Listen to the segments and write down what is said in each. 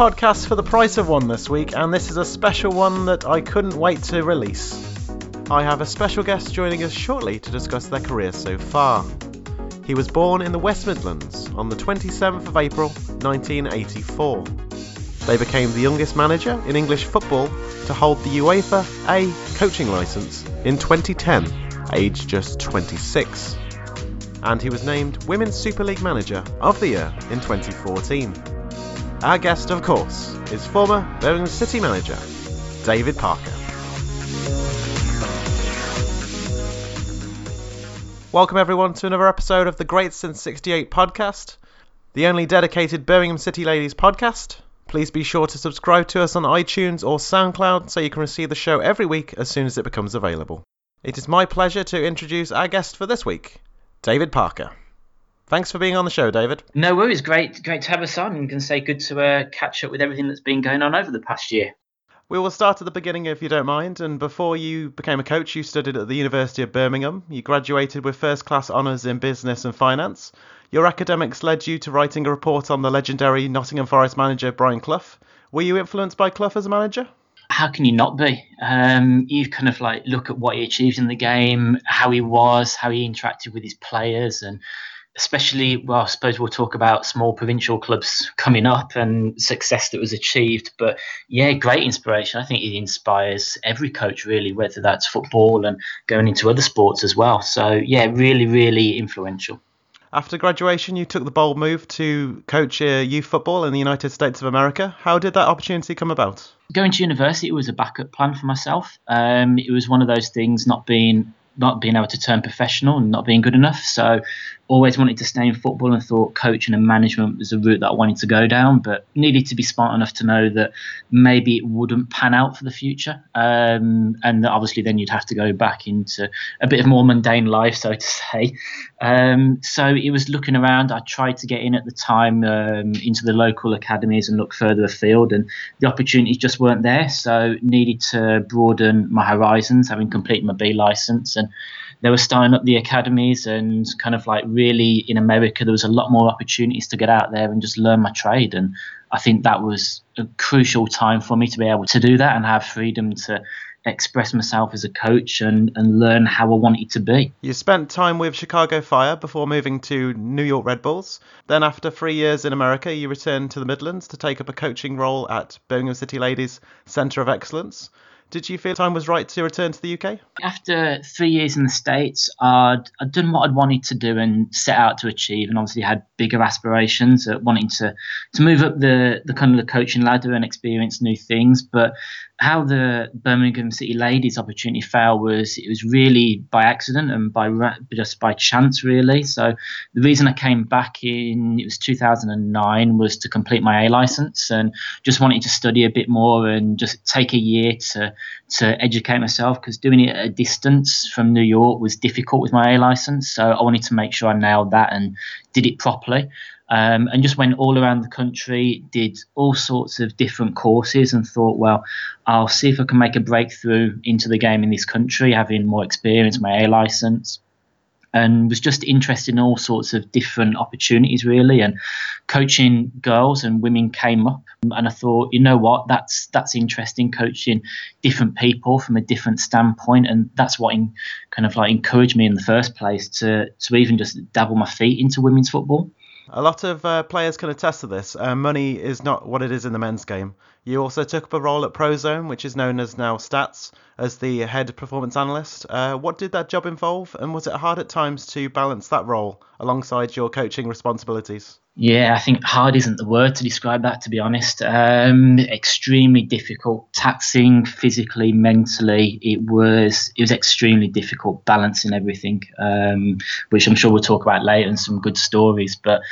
podcasts for the price of one this week, and this is a special one that I couldn't wait to release. I have a special guest joining us shortly to discuss their career so far. He was born in the West Midlands on the 27th of April 1984. They became the youngest manager in English football to hold the UEFA A coaching licence in 2010, aged just 26. And he was named Women's Super League Manager of the Year in 2014. Our guest, of course, is former Birmingham City manager David Parker. Welcome, everyone, to another episode of the Great Since 68 podcast, the only dedicated Birmingham City Ladies podcast. Please be sure to subscribe to us on iTunes or SoundCloud so you can receive the show every week as soon as it becomes available. It is my pleasure to introduce our guest for this week, David Parker. Thanks for being on the show, David. No worries. Great, great to have us on. Going to say good to uh, catch up with everything that's been going on over the past year. We will start at the beginning if you don't mind. And before you became a coach, you studied at the University of Birmingham. You graduated with first class honours in business and finance. Your academics led you to writing a report on the legendary Nottingham Forest manager Brian Clough. Were you influenced by Clough as a manager? How can you not be? Um, you kind of like look at what he achieved in the game, how he was, how he interacted with his players, and especially, well, I suppose we'll talk about small provincial clubs coming up and success that was achieved. But yeah, great inspiration. I think it inspires every coach, really, whether that's football and going into other sports as well. So yeah, really, really influential. After graduation, you took the bold move to coach uh, youth football in the United States of America. How did that opportunity come about? Going to university was a backup plan for myself. Um, it was one of those things not being not being able to turn professional and not being good enough. So always wanted to stay in football and thought coaching and management was a route that I wanted to go down, but needed to be smart enough to know that maybe it wouldn't pan out for the future. Um, and obviously, then you'd have to go back into a bit of more mundane life, so to say. Um, so it was looking around. I tried to get in at the time um, into the local academies and look further afield, and the opportunities just weren't there. So needed to broaden my horizons, having completed my B license and they were starting up the academies and kind of like really in America there was a lot more opportunities to get out there and just learn my trade and I think that was a crucial time for me to be able to do that and have freedom to express myself as a coach and, and learn how I wanted to be. You spent time with Chicago Fire before moving to New York Red Bulls. Then, after three years in America, you returned to the Midlands to take up a coaching role at Birmingham City Ladies Centre of Excellence. Did you feel time was right to return to the UK? After three years in the States, I'd, I'd done what I'd wanted to do and set out to achieve, and obviously had bigger aspirations, at wanting to, to move up the, the kind of the coaching ladder and experience new things. But how the Birmingham City Ladies opportunity fell was it was really by accident and by just by chance really. So the reason I came back in it was 2009 was to complete my A license and just wanted to study a bit more and just take a year to to educate myself because doing it at a distance from New York was difficult with my A license. So I wanted to make sure I nailed that and did it properly um, and just went all around the country, did all sorts of different courses, and thought, well, I'll see if I can make a breakthrough into the game in this country, having more experience, my A license. And was just interested in all sorts of different opportunities, really. And coaching girls and women came up, and I thought, you know what, that's that's interesting. Coaching different people from a different standpoint, and that's what in, kind of like encouraged me in the first place to to even just dabble my feet into women's football. A lot of uh, players can attest to this. Uh, money is not what it is in the men's game. You also took up a role at Prozone, which is known as now Stats, as the head performance analyst. Uh, what did that job involve, and was it hard at times to balance that role alongside your coaching responsibilities? Yeah, I think hard isn't the word to describe that, to be honest. Um, extremely difficult, taxing physically, mentally. It was it was extremely difficult balancing everything, um, which I'm sure we'll talk about later and some good stories. But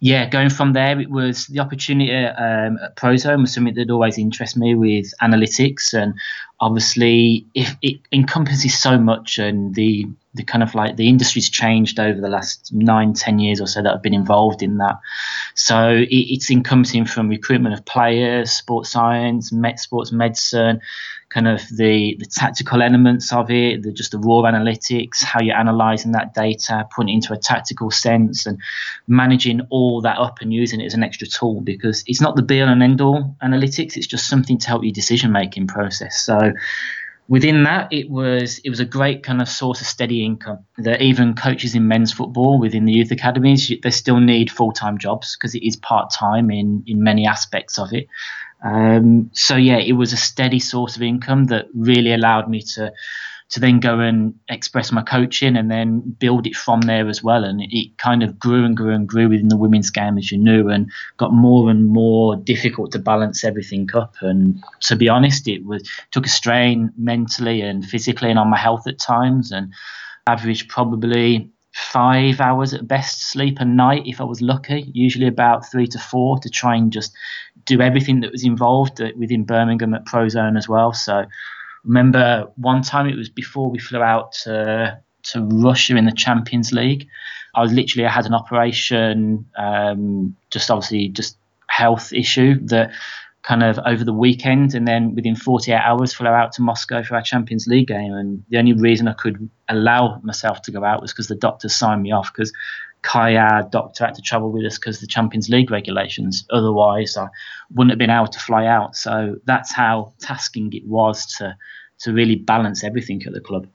yeah, going from there, it was the opportunity um, at Prozone was something that always interested me with analytics and obviously if it encompasses so much and the the kind of like the industry's changed over the last nine ten years or so that I've been involved in that. So it, it's encompassing from recruitment of players sports science med, sports medicine kind of the, the tactical elements of it, the, just the raw analytics, how you're analysing that data, putting it into a tactical sense, and managing all that up and using it as an extra tool because it's not the be all and end all analytics, it's just something to help your decision making process. So within that, it was it was a great kind of source of steady income. That even coaches in men's football within the youth academies, they still need full time jobs because it is part time in in many aspects of it. Um, so yeah, it was a steady source of income that really allowed me to to then go and express my coaching and then build it from there as well. And it kind of grew and grew and grew within the women's game, as you knew, and got more and more difficult to balance everything up. And to be honest, it was took a strain mentally and physically and on my health at times. And averaged probably five hours at best sleep a night if I was lucky, usually about three to four to try and just do everything that was involved within Birmingham at Prozone as well. So remember one time it was before we flew out to, to Russia in the Champions League. I was literally I had an operation, um, just obviously just health issue that kind of over the weekend, and then within 48 hours flew out to Moscow for our Champions League game. And the only reason I could allow myself to go out was because the doctor signed me off because Kaya doctor had to travel with us because the Champions League regulations. Otherwise, I wouldn't have been able to fly out. So that's how tasking it was to to really balance everything at the club.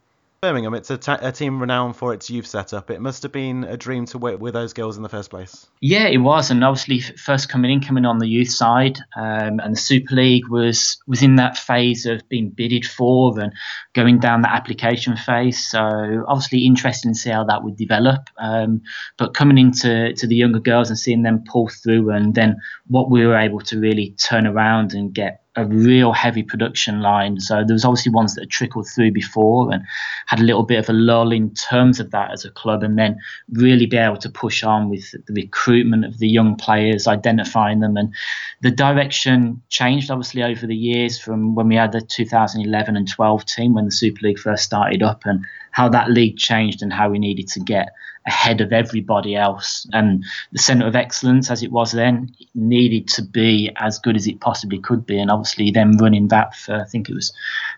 Birmingham, it's a, a, team renowned for its youth setup. It must have been a dream to work with those girls in the first place. Yeah, it was, and obviously first coming in, coming on the youth side, um, and the Super League was was in that phase of being bidded for and going down the application phase. So obviously interesting to see how that would develop. Um, but coming into to the younger girls and seeing them pull through, and then what we were able to really turn around and get a real heavy production line. So there was obviously ones that had trickled through before and had a little bit of a lull in terms of that as a club, and then really be able to push on with the recruitment of the young players, identifying them, and the direction changed obviously over the years from when we had the 2011 and 12 team when the Super League first started up, and how that league changed and how we needed to get ahead of everybody else. And the centre of excellence, as it was then, needed to be as good as it possibly could be. And obviously, them running that for I think it was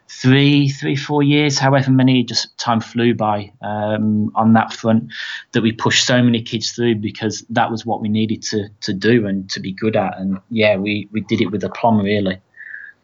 three, three, four years, however many, just time flew by um, on that front. That we pushed so many kids through because that was what we needed to to do and to be good at. And yeah, we we did it with aplomb really.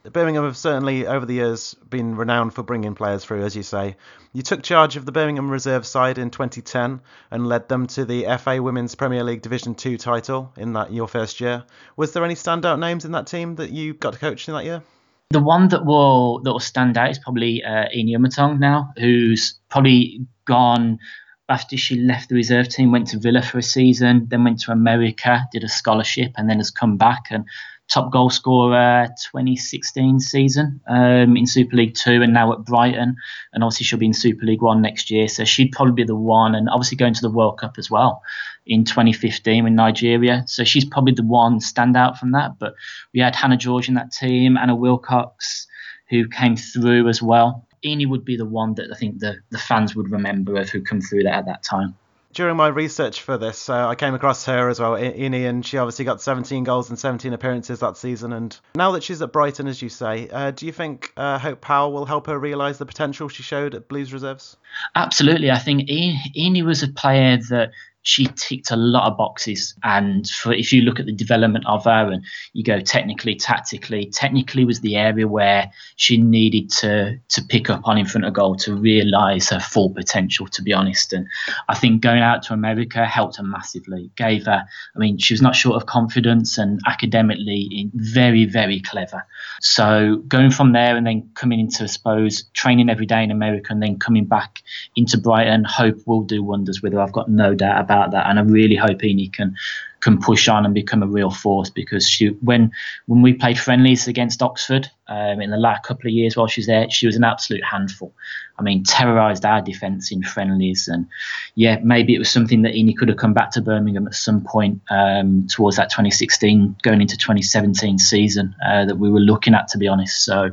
Birmingham have certainly, over the years, been renowned for bringing players through, as you say. You took charge of the Birmingham reserve side in 2010 and led them to the FA Women's Premier League Division 2 title in that your first year. Was there any standout names in that team that you got to coach in that year? The one that will that will stand out is probably uh, Eni now, who's probably gone after she left the reserve team, went to Villa for a season, then went to America, did a scholarship, and then has come back and top goal scorer 2016 season um, in Super League Two, and now at Brighton. And obviously she'll be in Super League One next year, so she'd probably be the one. And obviously going to the World Cup as well in 2015 in Nigeria, so she's probably the one standout from that. But we had Hannah George in that team, Anna Wilcox, who came through as well. Eni would be the one that I think the, the fans would remember of who come through that at that time during my research for this, uh, I came across her as well, Eni, and she obviously got 17 goals and 17 appearances that season. And now that she's at Brighton, as you say, uh, do you think uh, Hope Powell will help her realise the potential she showed at Blues Reserves? Absolutely. I think Eni was a player that she ticked a lot of boxes. And for, if you look at the development of her and you go technically, tactically, technically was the area where she needed to to pick up on in front of goal to realise her full potential, to be honest. And I think going out to America helped her massively. Gave her, I mean, she was not short of confidence and academically very, very clever. So going from there and then coming into, I suppose, training every day in America and then coming back into Brighton, hope will do wonders with her. I've got no doubt about about that, and I really hope Eni can can push on and become a real force because she when when we played friendlies against Oxford um, in the last couple of years while she was there, she was an absolute handful. I mean, terrorised our defence in friendlies, and yeah, maybe it was something that Eni could have come back to Birmingham at some point um, towards that 2016 going into 2017 season uh, that we were looking at, to be honest. So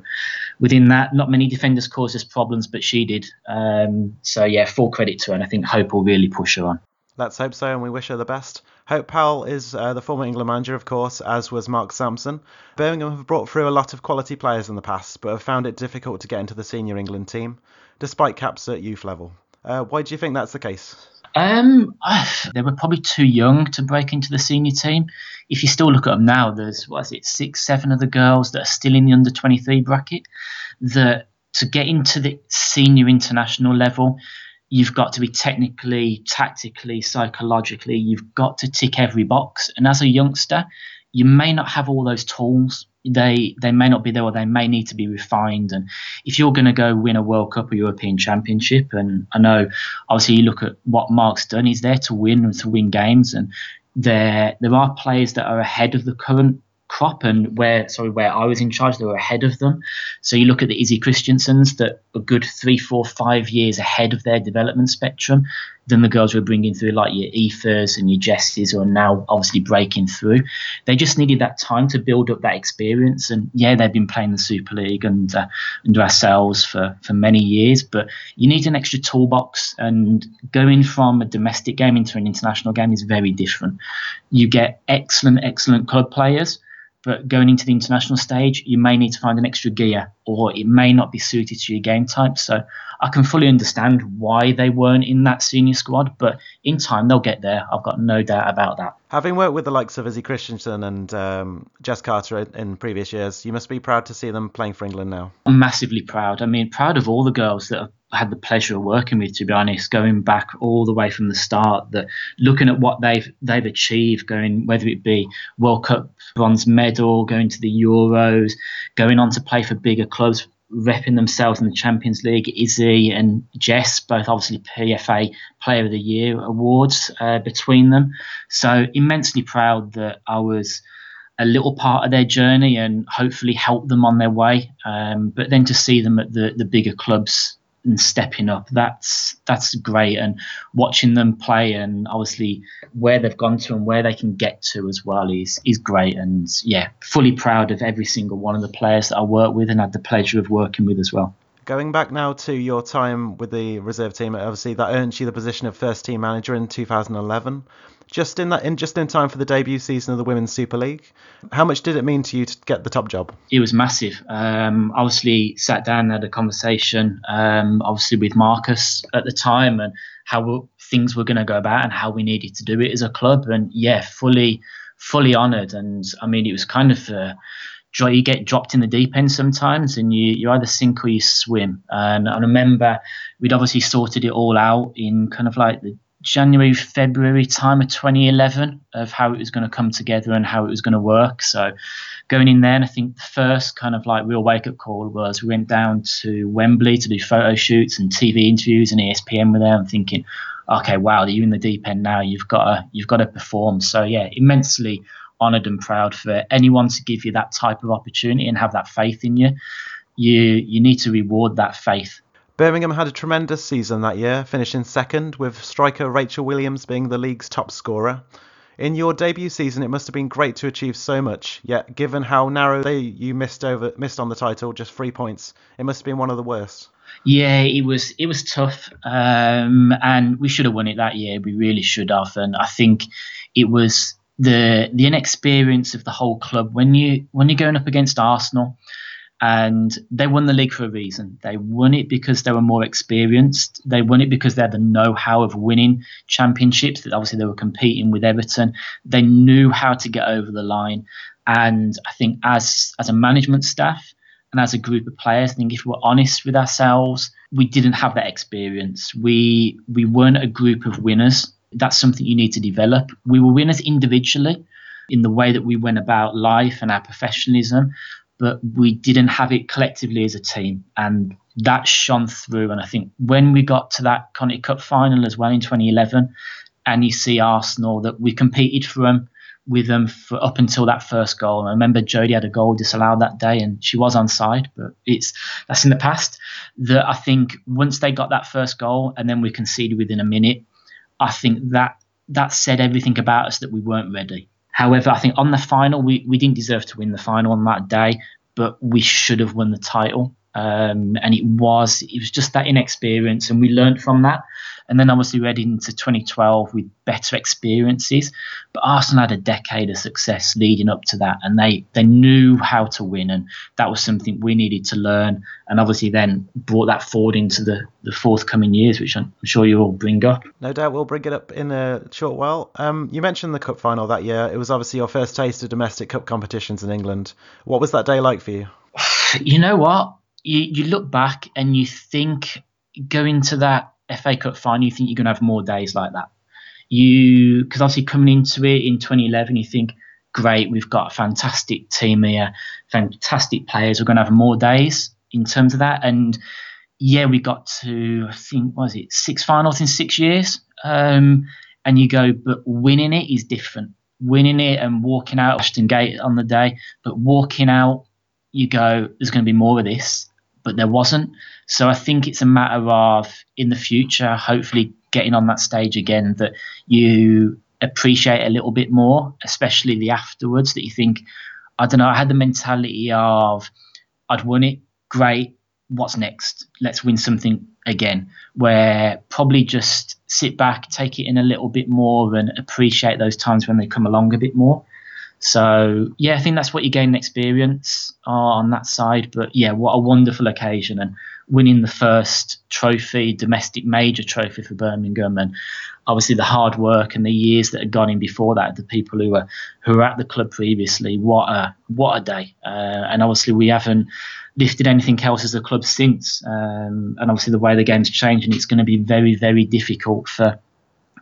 within that, not many defenders caused us problems, but she did. Um, so yeah, full credit to her, and I think Hope will really push her on. Let's hope so, and we wish her the best. Hope Powell is uh, the former England manager, of course, as was Mark Sampson. Birmingham have brought through a lot of quality players in the past, but have found it difficult to get into the senior England team, despite caps at youth level. Uh, why do you think that's the case? Um, they were probably too young to break into the senior team. If you still look at them now, there's what is it, six, seven of the girls that are still in the under 23 bracket. That to get into the senior international level, you've got to be technically, tactically, psychologically, you've got to tick every box. And as a youngster, you may not have all those tools. They they may not be there, or they may need to be refined. And if you're going to go win a World Cup or European Championship, and I know obviously you look at what Mark's done, he's there to win and to win games. And there there are players that are ahead of the current crop and where sorry where I was in charge they were ahead of them so you look at the Izzy Christiansens that a good three four five years ahead of their development spectrum than the girls we're bringing through like your Ethers and your Jesses who are now obviously breaking through. They just needed that time to build up that experience. And yeah they've been playing the Super League and uh, under ourselves for for many years but you need an extra toolbox. And going from a domestic game into an international game is very different. You get excellent excellent club players but going into the international stage, you may need to find an extra gear, or it may not be suited to your game type. So I can fully understand why they weren't in that senior squad, but in time they'll get there. I've got no doubt about that. Having worked with the likes of Izzy Christiansen and um, Jess Carter in previous years, you must be proud to see them playing for England now. I'm massively proud. I mean, proud of all the girls that have had the pleasure of working with, to be honest, going back all the way from the start. That looking at what they've they've achieved, going whether it be World Cup bronze medal, going to the Euros, going on to play for bigger clubs, repping themselves in the Champions League. Izzy and Jess, both obviously PFA Player of the Year awards uh, between them. So immensely proud that I was a little part of their journey and hopefully help them on their way. Um, but then to see them at the the bigger clubs and stepping up. That's that's great, and watching them play and obviously where they've gone to and where they can get to as well is is great. And yeah, fully proud of every single one of the players that I work with and had the pleasure of working with as well. Going back now to your time with the reserve team, obviously that earned you the position of first team manager in 2011 just in that in just in time for the debut season of the Women's Super League. How much did it mean to you to get the top job? It was massive. Um, obviously, sat down had a conversation, um, obviously with Marcus at the time, and how things were going to go about and how we needed to do it as a club. And yeah, fully, fully honoured. And I mean, it was kind of. Uh, joy you get dropped in the deep end sometimes and you, you either sink or you swim. And I remember we'd obviously sorted it all out in kind of like the January, February time of 2011 of how it was going to come together and how it was going to work. So going in there, and I think the first kind of like real wake up call was we went down to Wembley to do photo shoots and TV interviews, and ESPN were there. I'm thinking, okay, wow, you're in the deep end now. You've got to you've got to perform. So yeah, immensely honoured and proud for anyone to give you that type of opportunity and have that faith in you. You you need to reward that faith Birmingham had a tremendous season that year, finishing second, with striker Rachel Williams being the league's top scorer. In your debut season, it must have been great to achieve so much. Yet, given how narrowly you missed over missed on the title, just three points, it must have been one of the worst. Yeah, it was it was tough, um, and we should have won it that year. We really should have, and I think it was the the inexperience of the whole club when you when you're going up against Arsenal and they won the league for a reason. They won it because they were more experienced. They won it because they had the know-how of winning championships. That obviously they were competing with Everton. They knew how to get over the line, and I think as as a management staff and as a group of players, I think if we're honest with ourselves, we didn't have that experience. We we weren't a group of winners. That's something you need to develop. We were winners individually in the way that we went about life and our professionalism but we didn't have it collectively as a team. And that shone through. And I think when we got to that Conti Cup final as well in 2011, and you see Arsenal that we competed for them with them for up until that first goal. And I remember Jodie had a goal disallowed that day, and she was onside, but it's that's in the past. That I think once they got that first goal, and then we conceded within a minute, I think that that said everything about us that we weren't ready. However, I think on the final, we, we didn't deserve to win the final on that day, but we should have won the title. Um, and it was it was just that inexperience, and we learned from that. And then obviously we headed into 2012 with better experiences. But Arsenal had a decade of success leading up to that, and they they knew how to win, and that was something we needed to learn. And obviously then brought that forward into the the forthcoming years, which I'm sure you will bring up. No doubt we'll bring it up in a short while. Um, you mentioned the cup final that year. It was obviously your first taste of domestic cup competitions in England. What was that day like for you? You know what? You you look back and you think going to that FA Cup final, you think you're going to have more days like that. You because obviously coming into it in 2011, you think great, we've got a fantastic team here, fantastic players. We're going to have more days in terms of that. And yeah, we got to I think was it six finals in six years. Um, and you go, but winning it is different. Winning it and walking out Ashton Gate on the day, but walking out, you go, there's going to be more of this, but there wasn't. So I think it's a matter of in the future, hopefully getting on that stage again, that you appreciate a little bit more, especially the afterwards. That you think, I don't know, I had the mentality of I'd won it, great. What's next? Let's win something again. Where probably just sit back, take it in a little bit more, and appreciate those times when they come along a bit more. So yeah, I think that's what you gain experience on that side. But yeah, what a wonderful occasion and winning the first trophy, domestic major trophy for Birmingham, and obviously the hard work and the years that had gone in before that, the people who were who were at the club previously. What a what a day! Uh, and obviously we haven't lifted anything else as a club since. Um, and obviously the way the game's changing, it's going to be very very difficult for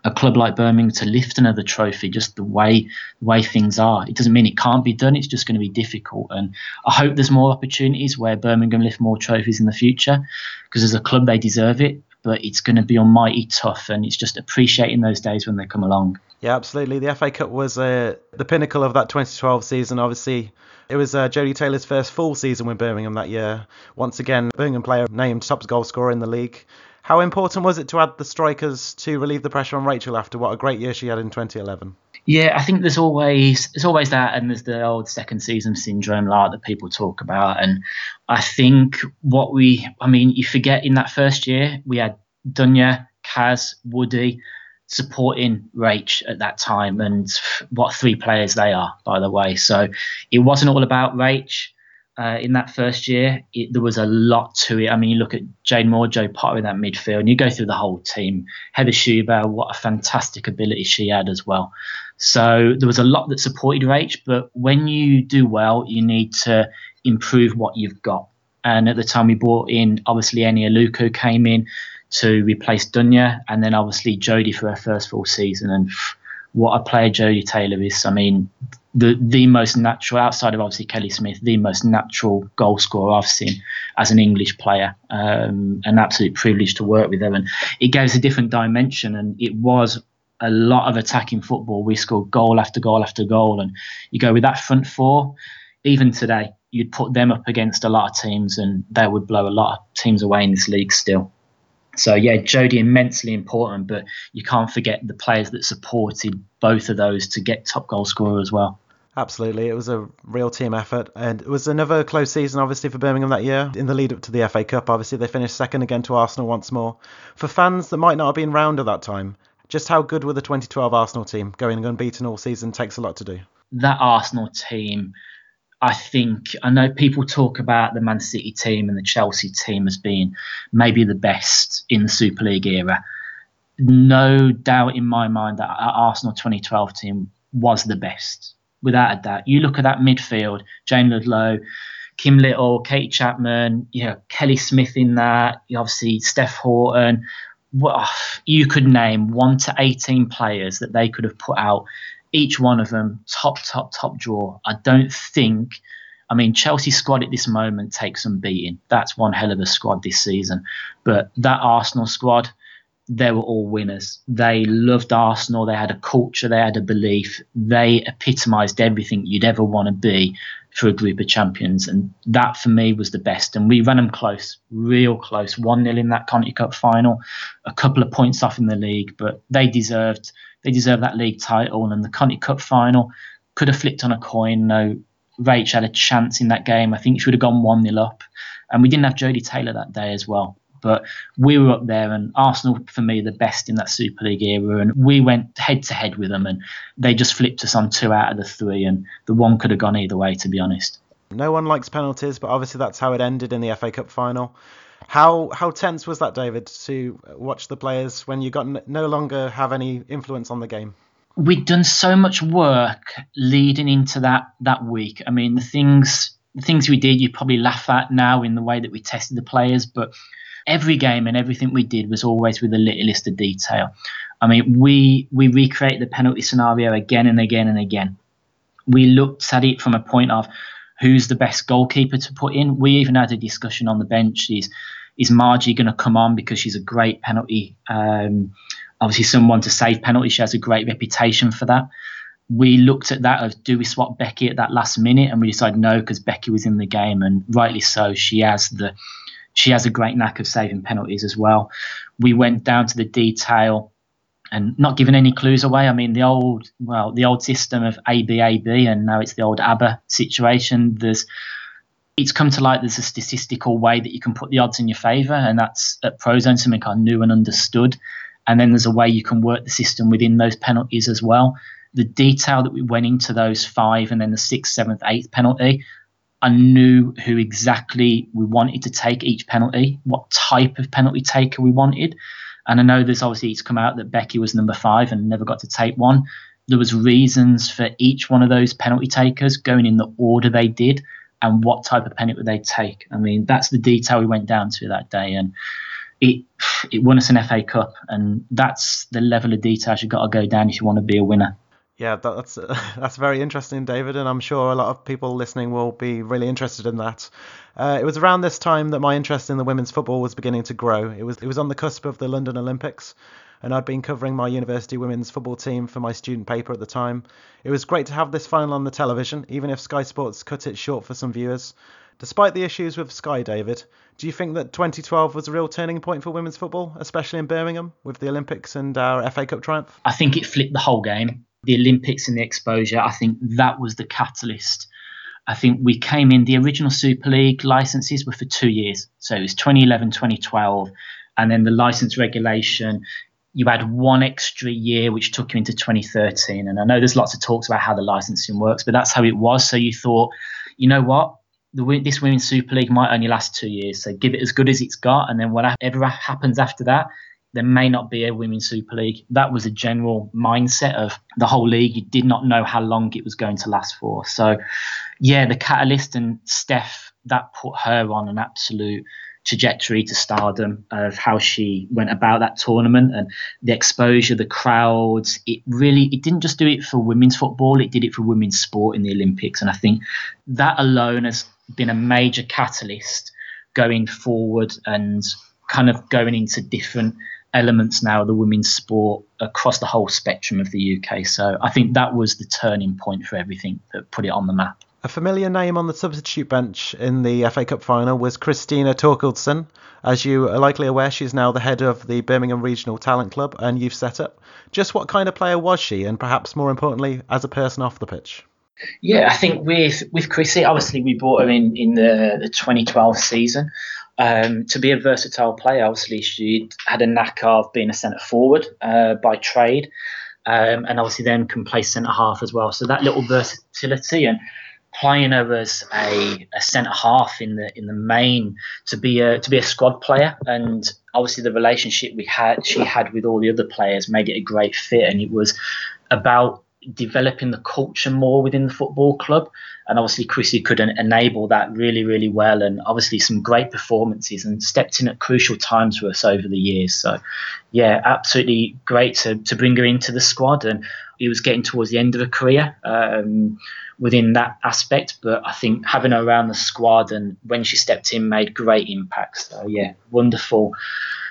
a club like Birmingham to lift another trophy, just the way the way things are. It doesn't mean it can't be done. It's just going to be difficult. And I hope there's more opportunities where Birmingham lift more trophies in the future, because as a club they deserve it. But it's going to be almighty tough, and it's just appreciating those days when they come along. Yeah, absolutely. The FA Cup was uh, the pinnacle of that 2012 season. Obviously, it was uh, Jodie Taylor's first full season with Birmingham that year. Once again, Birmingham player named top goal scorer in the league. How important was it to add the strikers to relieve the pressure on Rachel after what a great year she had in 2011? Yeah, I think there's always there's always that, and there's the old second season syndrome like that people talk about. And I think what we, I mean, you forget in that first year we had Dunya, Kaz, Woody supporting Rach at that time, and what three players they are, by the way. So it wasn't all about Rach uh, in that first year, it, there was a lot to it. I mean, you look at Jade Moore, Jo Potter in that midfield, and you go through the whole team. Heather Schuber, what a fantastic ability she had as well. So there was a lot that supported Rach, but when you do well, you need to improve what you've got. And at the time, we brought in obviously Eni Aluko came in to replace Dunya, and then obviously Jodie for her first full season. And what a player Jodie Taylor is. I mean, the the most natural outside of obviously Kelly Smith, the most natural goal scorer I've seen as an English player. Um, an absolute privilege to work with her, and it gives a different dimension. And it was a lot of attacking football. We scored goal after goal after goal, and you go with that front four. Even today, you'd put them up against a lot of teams, and they would blow a lot of teams away in this league still. So yeah, Jodie immensely important, but you can't forget the players that supported both of those to get top goal scorer as well. Absolutely, it was a real team effort, and it was another close season, obviously, for Birmingham that year. In the lead up to the FA Cup, obviously, they finished second again to Arsenal once more. For fans that might not have been round at that time, just how good were the 2012 Arsenal team? Going unbeaten all season takes a lot to do. That Arsenal team, I think, I know people talk about the Man City team and the Chelsea team as being maybe the best in the Super League era. No doubt in my mind that Arsenal 2012 team was the best without a doubt. You look at that midfield, Jayne Ludlow, Kim Little, Kate Chapman, you know, Kelly Smith in that, obviously Steph Houghton. Well, you could name one to 18 players that they could have put out, each one of them top, top, top draw. I don't think, I mean, Chelsea squad at this moment takes some beating. That's one hell of a squad this season. But that Arsenal squad, they were all winners. They loved Arsenal. They had a culture. They had a belief. They epitomised everything you'd ever want to be for a group of champions. And that for me was the best. And we ran them close, real close. 1 0 in that Conti Cup final, a couple of points off in the league, but they deserved they deserved that league title. And the Conti Cup final could have flipped on a coin. No, Rach had a chance in that game. I think she would have gone 1 0 up. And we didn't have Jodie Taylor that day as well But we were up there, and Arsenal, for me, the best in that Super League era. And we went head to head with them, and they just flipped us on two out of the three. And the one could have gone either way, to be honest. No one likes penalties, but obviously that's how it ended in the FA Cup final. How how tense was that, David, to watch the players when you got no longer have any influence on the game? We'd done so much work leading into that that week. I mean, the things the things we did, you probably laugh at now in the way that we tested the players, but every game and everything we did was always with the littlest of detail. I mean, we we recreated the penalty scenario again and again and again. We looked at it from a point of who's the best goalkeeper to put in. We even had a discussion on the bench. Is is Margie going to come on because she's a great penalty? Um, obviously, someone to save penalties. She has a great reputation for that. We looked at that of do we swap Becky at that last minute, and we decided no because Becky was in the game, and rightly so. She has the she has a great knack of saving penalties as well. We went down to the detail and not giving any clues away. I mean, the old well, the old system of ABAB, and now it's the old ABBA situation. There's it's come to light. There's a statistical way that you can put the odds in your favour, and that's at Prozone something I knew and understood. And then there's a way you can work the system within those penalties as well. The detail that we went into those five, and then the sixth, seventh, eighth penalty. I knew who exactly we wanted to take each penalty, what type of penalty taker we wanted and I know there's obviously it's come out that Becky was number five and never got to take one. There was reasons for each one of those penalty takers going in the order they did and what type of penalty they take. I mean, that's the detail we went down to that day, and it it won us an FA Cup, and that's the level of detail you've got to go down if you want to be a winner. Yeah, that's that's very interesting, David, and I'm sure a lot of people listening will be really interested in that. Uh, it was around this time that my interest in the women's football was beginning to grow. It was it was on the cusp of the London Olympics, and I'd been covering my university women's football team for my student paper at the time. It was great to have this final on the television, even if Sky Sports cut it short for some viewers. Despite the issues with Sky, David, do you think that 2012 was a real turning point for women's football, especially in Birmingham with the Olympics and our FA Cup triumph? I think it flipped the whole game. The Olympics and the exposure, I think that was the catalyst I think we came in, the original Super League licenses were for two years. So it was 2011, 2012. And then the license regulation, you had one extra year, which took you into 2013. And I know there's lots of talks about how the licensing works, but that's how it was. So you thought, you know what? The, this Women's Super League might only last two years. So give it as good as it's got. And then whatever happens after that, there may not be a women's super league. That was a general mindset of the whole league. You did not know how long it was going to last for. So, yeah, the catalyst and Steph that put her on an absolute trajectory to stardom of how she went about that tournament and the exposure, the crowds. It really it didn't just do it for women's football; it did it for women's sport in the Olympics. And I think that alone has been a major catalyst going forward and kind of going into different elements now of the women's sport across the whole spectrum of the UK. So I think that was the turning point for everything that put it on the map. A familiar name on the substitute bench in the FA Cup final was Christina Torkildsen. As you are likely aware, she's now the head of the Birmingham Regional Talent Club and youth setup. Just what kind of player was she, and perhaps more importantly, as a person off the pitch? Yeah, I think with with Chrissy, obviously we brought her in in the, the 2012 season um, to be a versatile player. Obviously, she had a knack of being a centre forward uh, by trade, um, and obviously then can play centre half as well. So that little versatility and playing her as a, a centre half in the in the main to be a to be a squad player, and obviously the relationship we had she had with all the other players made it a great fit, and it was about developing the culture more within the football club. And obviously, Chrissy could enable that really, really well. And obviously, some great performances and stepped in at crucial times for us over the years. So, yeah, absolutely great to, to bring her into the squad. And he was getting towards the end of her career um, within that aspect. But I think having her around the squad and when she stepped in made great impacts. So, yeah, wonderful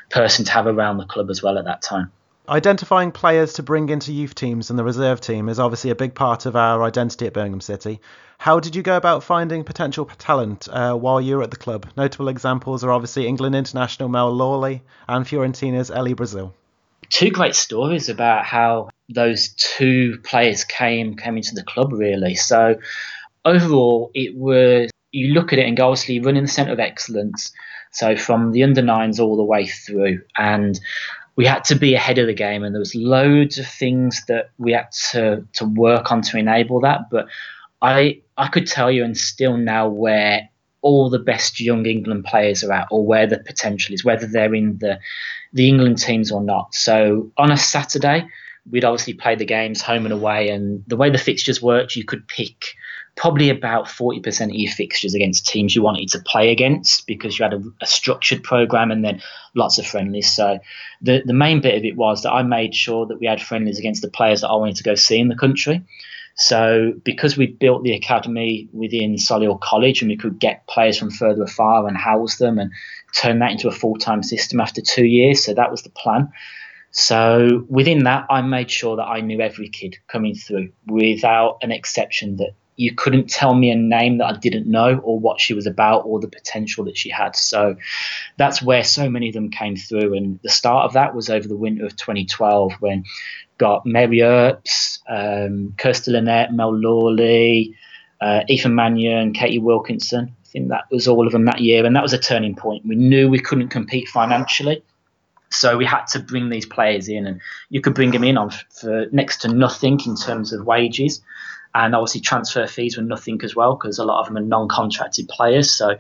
person to have around the club as well at that time. Identifying players to bring into youth teams and the reserve team is obviously a big part of our identity at Birmingham City. How did you go about finding potential talent uh, while you were at the club? Notable examples are obviously England international Mel Lawley and Fiorentina's Ellie Brazil. Two great stories about how those two players came came into the club really. So overall, it was you look at it and go obviously running the centre of excellence So from the under nines all the way through, and we had to be ahead of the game, and there was loads of things that we had to to work on to enable that. But I I could tell you, and still now, where all the best young England players are at, or where the potential is, whether they're in the the England teams or not. So on a Saturday, we'd obviously play the games home and away, and the way the fixtures worked, you could pick probably about 40% of your fixtures against teams you wanted to play against because you had a, a, structured program and then lots of friendlies. So the, the main bit of it was that I made sure that we had friendlies against the players that I wanted to go see in the country. So because we built the academy within Solihull College and we could get players from further afar and house them and turn that into a full-time system after two years. So that was the plan. So within that, I made sure that I knew every kid coming through without an exception that you couldn't tell me a name that I didn't know or what she was about or the potential that she had. So that's where so many of them came through. And the start of that was over the winter of 2012 when got Mary Earps, um, Kirsty Linnett, Mel Lawley, uh, Aoife Mannion, Katie Wilkinson. I think that was all of them that year. And that was a turning point. We knew we couldn't compete financially. So we had to bring these players in, and you could bring them in on for next to nothing in terms of wages and obviously transfer fees were nothing as well because a lot of them are non-contracted players. So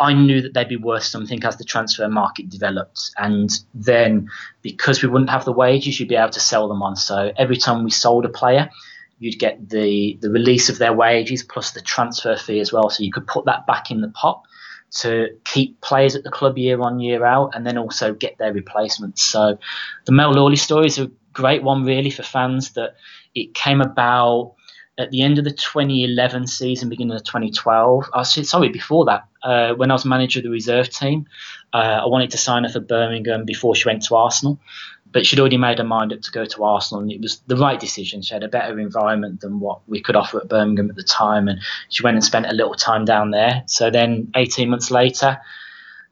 I knew that they'd be worth something as the transfer market developed, and then because we wouldn't have the wages, you'd be able to sell them on. So every time we sold a player, you'd get the the release of their wages plus the transfer fee as well. So you could put that back in the pot to keep players at the club year on year out, and then also get their replacements. So the Mel Lawley story is a great one, really, for fans. That it came about at the end of the 2011 season, beginning of 2012. I was, sorry, before that, uh, when I was manager of the reserve team, uh, I wanted to sign her for Birmingham before she went to Arsenal. But she'd already made her mind up to go to Arsenal, and it was the right decision. She had a better environment than what we could offer at Birmingham at the time, and she went and spent a little time down there. So then, 18 months later,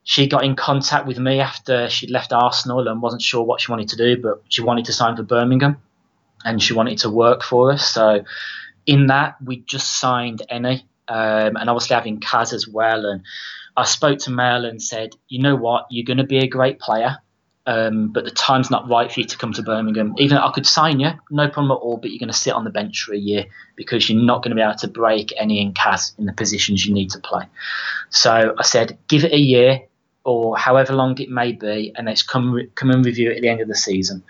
she got in contact with me after she'd left Arsenal and wasn't sure what she wanted to do, but she wanted to sign for Birmingham and she wanted to work for us. So in that, we just signed Eni, um, and obviously having Kaz as well. And I spoke to Mel and said, you know what, you're going to be a great player, um, but the time's not right for you to come to Birmingham. Even I could sign you, no problem at all, but you're going to sit on the bench for a year because you're not going to be able to break Eni and Kaz in the positions you need to play. So I said, give it a year or however long it may be, and let's come re- come and review it at the end of the season.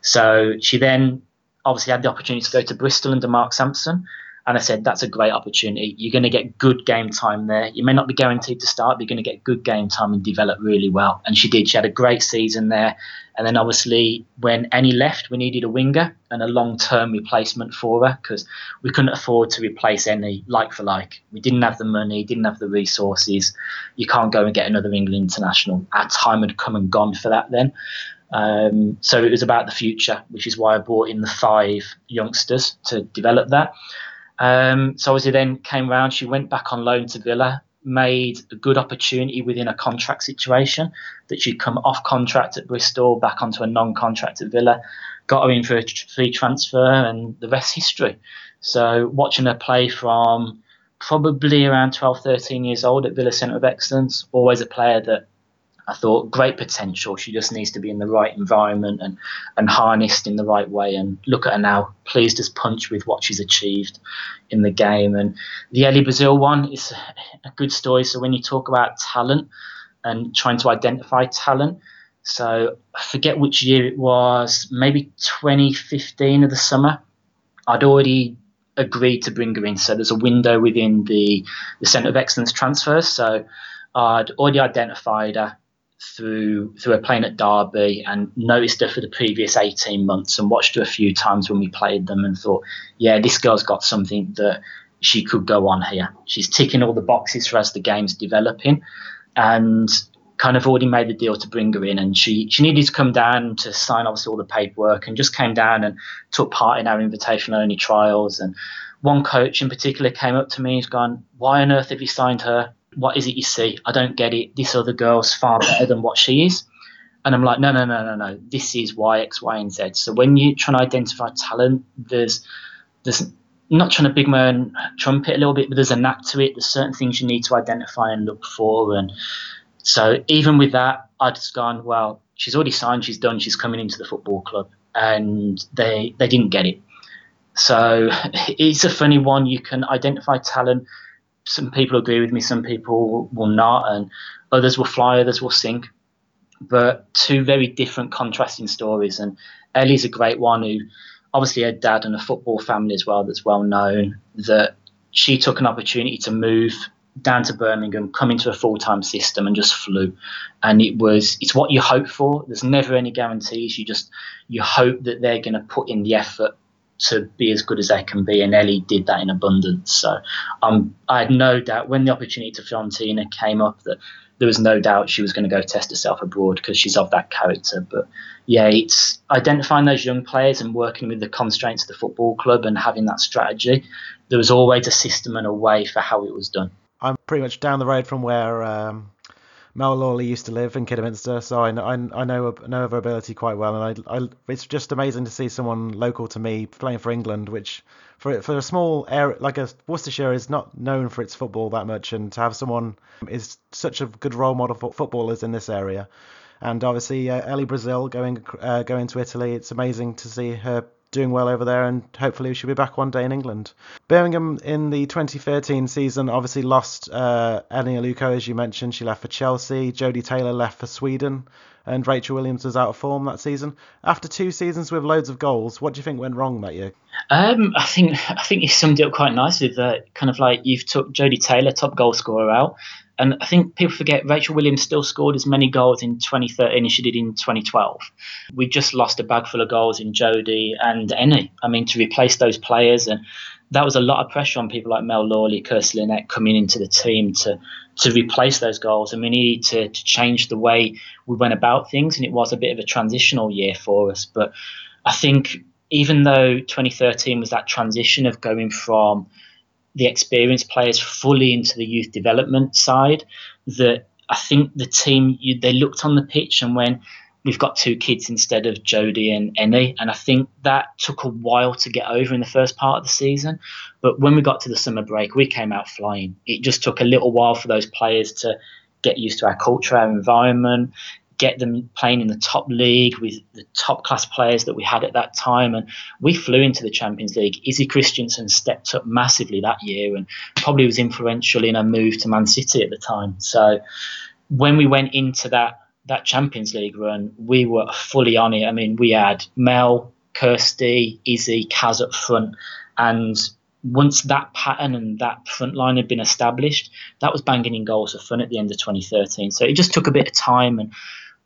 So she then obviously had the opportunity to go to Bristol under Mark Sampson. And I said, that's a great opportunity. You're going to get good game time there. You may not be guaranteed to start, but you're going to get good game time and develop really well. And she did. She had a great season there. And then obviously, when Eni left, we needed a winger and a long term replacement for her because we couldn't afford to replace Eni like for like. We didn't have the money, didn't have the resources. You can't go and get another England international. Our time had come and gone for that then. Um, so it was about the future, which is why I brought in the five youngsters to develop that. Um, so obviously, then came round, she went back on loan to Villa, made a good opportunity within a contract situation that she'd come off contract at Bristol, back onto a non-contract at Villa, got her in for a free transfer, and the rest history. So watching her play from probably around 12, 13 years old at Villa Centre of Excellence, always a player that I thought great potential. She just needs to be in the right environment and, and harnessed in the right way. And look at her now, pleased as punch with what she's achieved in the game. And the Ellie Brazil one is a good story. So when you talk about talent and trying to identify talent, so I forget which year it was, maybe 2015 of the summer. I'd already agreed to bring her in. So there's a window within the, the Centre of Excellence transfers. So I'd already identified her through through a playing at Derby and noticed her for the previous 18 months and watched her a few times when we played them and thought, yeah, this girl's got something that she could go on here. She's ticking all the boxes for as the game's developing and kind of already made the deal to bring her in and she, she needed to come down to sign obviously all the paperwork and just came down and took part in our invitation only trials and one coach in particular came up to me and has gone, why on earth have you signed her? What is it you see? I don't get it. This other girl's far better than what she is. And I'm like, no, no, no, no, no. This is Y, X, Y, and Z. So when you're trying to identify talent, there's there's not trying to big man trumpet a little bit, but there's a knack to it. There's certain things you need to identify and look for. And So even with that, I'd just gone, well, she's already signed, she's done, she's coming into the football club, and they they didn't get it. So it's a funny one. You can identify talent. Some people agree with me, some people will not, and others will fly, others will sink. But two very different, contrasting stories. And Ellie's a great one who, obviously, her dad and a football family as well that's well known. That she took an opportunity to move down to Birmingham, come into a full time system, and just flew. And it was it's what you hope for. There's never any guarantees. You just you hope that they're going to put in the effort to be as good as they can be, and Ellie did that in abundance. So um, I had no doubt when the opportunity to Fiorentina came up that there was no doubt she was going to go test herself abroad because she's of that character. But yeah, it's identifying those young players and working with the constraints of the football club and having that strategy. There was always a system and a way for how it was done. I'm pretty much down the road from where um, Mel Lawley used to live in Kidderminster, so I, I, I know know of her ability quite well, and I, I, it's just amazing to see someone local to me playing for England, which for for a small area like a Worcestershire is not known for its football that much, and to have someone is such a good role model for footballers in this area, and obviously uh, Ellie Brazil going uh, going to Italy, it's amazing to see her doing well over there, and hopefully she'll be back one day in England. Birmingham in the 2013 season obviously lost uh, Eni Aluko, as you mentioned. She left for Chelsea. Jodie Taylor left for Sweden, and Rachel Williams was out of form that season. After two seasons with loads of goals, what do you think went wrong that year? Um, I think I think you summed it up quite nicely. That kind of like you've took Jodie Taylor, top goal scorer, out, and I think people forget Rachel Williams still scored as many goals in 2013 as she did in 2012. We just lost a bag full of goals in Jodie and Eni. I mean, to replace those players, and that was a lot of pressure on people like Mel Lawley, Kirsty Linnett coming into the team to to replace those goals. And we needed to, to change the way we went about things. And it was a bit of a transitional year for us. But I think even though 2013 was that transition of going from the experienced players fully into the youth development side that I think the team you, they looked on the pitch and when we've got two kids instead of Jodie and Eni, and I think that took a while to get over in the first part of the season. But when we got to the summer break, we came out flying. It just took a little while for those players to get used to our culture, our environment, get them playing in the top league with the top class players that we had at that time. And we flew into the Champions League. Izzy Christiansen stepped up massively that year and probably was influential in a move to Man City at the time. So when we went into that that Champions League run, we were fully on it. I mean, we had Mel, Kirsty, Izzy, Kaz up front, and once that pattern and that front line had been established, that was banging in goals for fun at the end of 2013. So it just took a bit of time and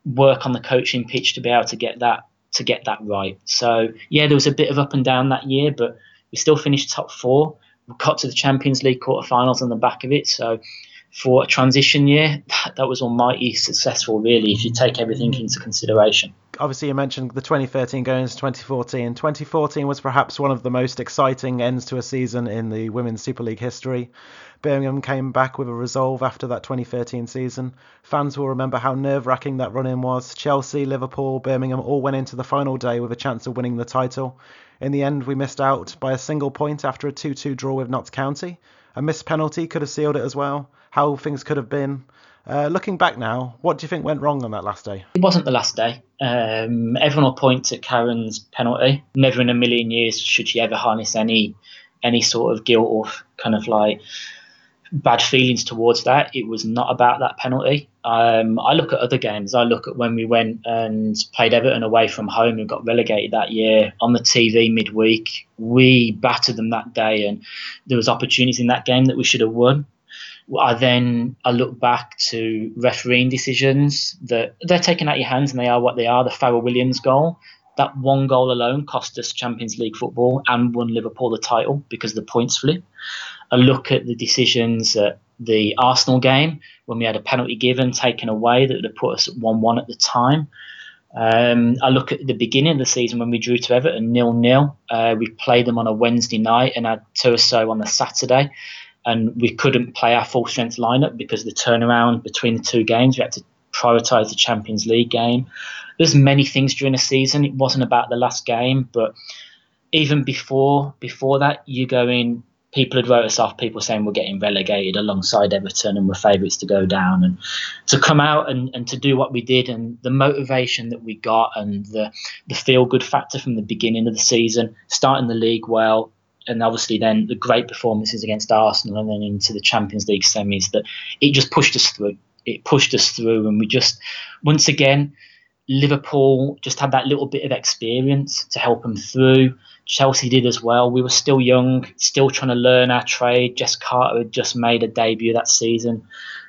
work on the coaching pitch to be able to get that to get that right. So yeah, there was a bit of up and down that year, but we still finished top four. We got to the Champions League quarterfinals on the back of it. So for a transition year, that, that was almighty successful, really, if you take everything into consideration. Obviously, you mentioned the 2013 going into 2014. 2014 was perhaps one of the most exciting ends to a season in the Women's Super League history. Birmingham came back with a resolve after that 2013 season. Fans will remember how nerve wracking that run in was. Chelsea, Liverpool, Birmingham all went into the final day with a chance of winning the title. In the end, we missed out by a single point after a 2 2 draw with Notts County. A missed penalty could have sealed it as well. How things could have been. Uh, looking back now, what do you think went wrong on that last day? It wasn't the last day. Um, everyone will point to Karen's penalty. Never in a million years should she ever harness any any sort of guilt or kind of like bad feelings towards that. It was not about that penalty. Um, I look at other games. I look at when we went and played Everton away from home and got relegated that year on the TV midweek. We battered them that day, and there was opportunities in that game that we should have won. I then I look back to refereeing decisions that they're taken out your hands and they are what they are. The Fara Williams goal, that one goal alone cost us Champions League football and won Liverpool the title because of the points flip a look at the decisions at the Arsenal game when we had a penalty given, taken away that would have put us at 1 1 at the time. Um, I look at the beginning of the season when we drew to Everton nil nil. Uh, we played them on a Wednesday night and had Tyresö on the Saturday, and we couldn't play our full strength lineup because of the turnaround between the two games. We had to prioritise the Champions League game. There's many things during the season. It wasn't about the last game, but even before before that, you go in. people had wrote us off, people saying we're getting relegated alongside Everton and we're favourites to go down. And to come out and, and to do what we did and the motivation that we got and the, the feel good factor from the beginning of the season, starting the league well, and obviously then the great performances against Arsenal and then into the Champions League semis, that it just pushed us through. It pushed us through, and we just, once again, Liverpool just had that little bit of experience to help them through. Chelsea did as well. We were still young, still trying to learn our trade. Jess Carter had just made a debut that season.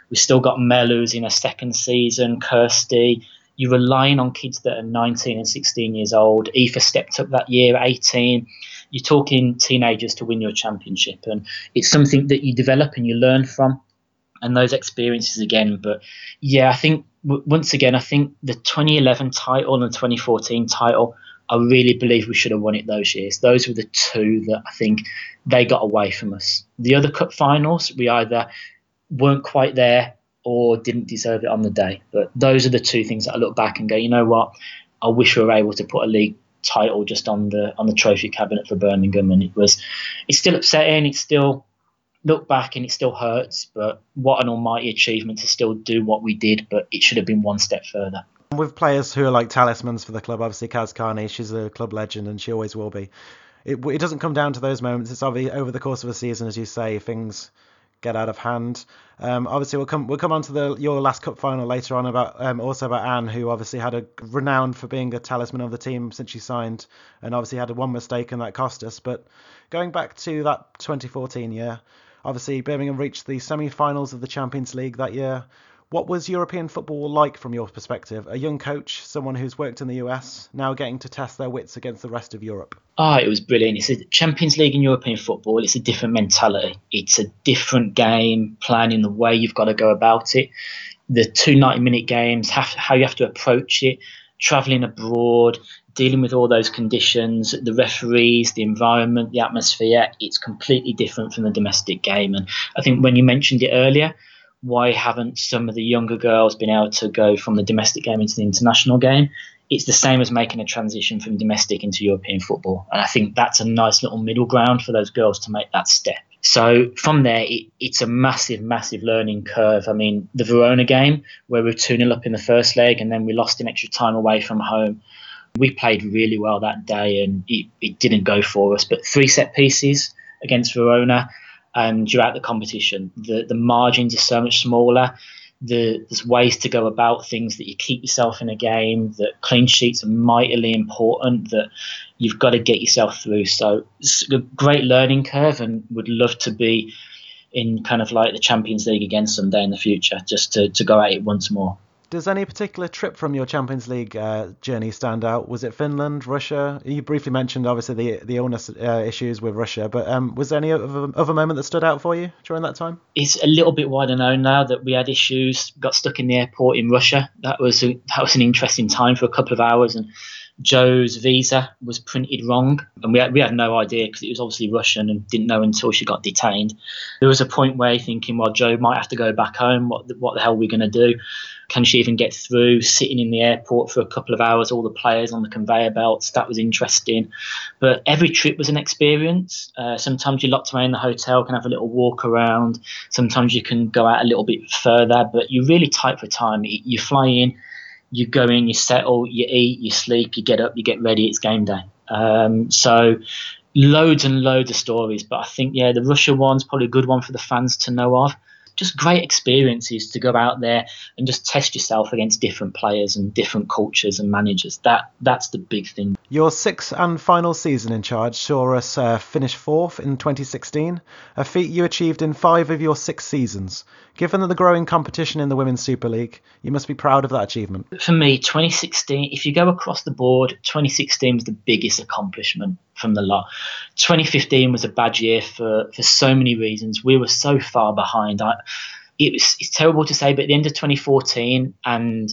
We still got Melu's in a second season, Kirsty. You're relying on kids that are 19 and 16 years old. Aoife stepped up that year, 18. You're talking teenagers to win your championship, and it's something that you develop and you learn from, and those experiences again. But yeah, I think once again, I think the 2011 title and the 2014 title I really believe we should have won it those years. Those were the two that I think they got away from us. The other cup finals, we either weren't quite there or didn't deserve it on the day. But those are the two things that I look back and go, you know what? I wish we were able to put a league title just on the on the trophy cabinet for Birmingham, and it was. It's still upsetting. It's still look back and it still hurts. But what an almighty achievement to still do what we did. But it should have been one step further. With players who are like talismans for the club, obviously Kaz Carney, she's a club legend and she always will be. It, it doesn't come down to those moments. It's obviously over the course of a season, as you say, things get out of hand. Um, obviously, we'll come we'll come on to the your last cup final later on about um, also about Ann, who obviously had a renowned for being a talisman of the team since she signed, and obviously had one mistake and that cost us. But going back to that 2014 year, obviously Birmingham reached the semi-finals of the Champions League that year. What was European football like from your perspective? A young coach, someone who's worked in the US, now getting to test their wits against the rest of Europe. Ah, it was brilliant. It's a Champions League in European football. It's a different mentality. It's a different game plan in the way you've got to go about it. The two 90 minute games, how you have to approach it, traveling abroad, dealing with all those conditions, the referees, the environment, the atmosphere, it's completely different from the domestic game. And I think when you mentioned it earlier, why haven't some of the younger girls been able to go from the domestic game into the international game? It's the same as making a transition from domestic into European football. And I think that's a nice little middle ground for those girls to make that step. So from there, it, it's a massive, massive learning curve. I mean, the Verona game, where we were 2 0 up in the first leg and then we lost in extra time away from home, we played really well that day and it, it didn't go for us. But three set pieces against Verona, and throughout the competition. The the margins are so much smaller. The, there's ways to go about things that you keep yourself in a game. That clean sheets are mightily important. That you've got to get yourself through. So it's a great learning curve, and would love to be in kind of like the Champions League again someday in the future, just to, to go at it once more. Does any particular trip from your Champions League uh, journey stand out? Was it Finland, Russia? You briefly mentioned obviously the the illness uh, issues with Russia, but um, was there any other, other moment that stood out for you during that time? It's a little bit wider known now that we had issues, got stuck in the airport in Russia. That was a, that was an interesting time for a couple of hours, and Jo's visa was printed wrong, and we had, we had no idea because it was obviously Russian and didn't know until she got detained. There was a point where thinking, well, Joe might have to go back home. What what the hell are we going to do? Can she even get through? Sitting in the airport for a couple of hours, all the players on the conveyor belts. That was interesting. But every trip was an experience. Uh, sometimes you're locked away in the hotel, can have a little walk around. Sometimes you can go out a little bit further, but you're really tight for time. You fly in you go in, you settle, you eat, you sleep, you get up, you get ready. It's game day. Um, so loads and loads of stories. But I think yeah, the Russia one's probably a good one for the fans to know of just great experiences to go out there and just test yourself against different players and different cultures and managers. That that's the big thing. Your sixth and final season in charge saw us uh, finish fourth in 2016, a feat you achieved in five of your six seasons. Given the growing competition in the Women's Super League, you must be proud of that achievement. For me, 2016, if you go across the board, 2016 was the biggest accomplishment from the lot. 2015 was a bad year for, for so many reasons. We were so far behind. I, it was it's terrible to say, but at the end of 2014 and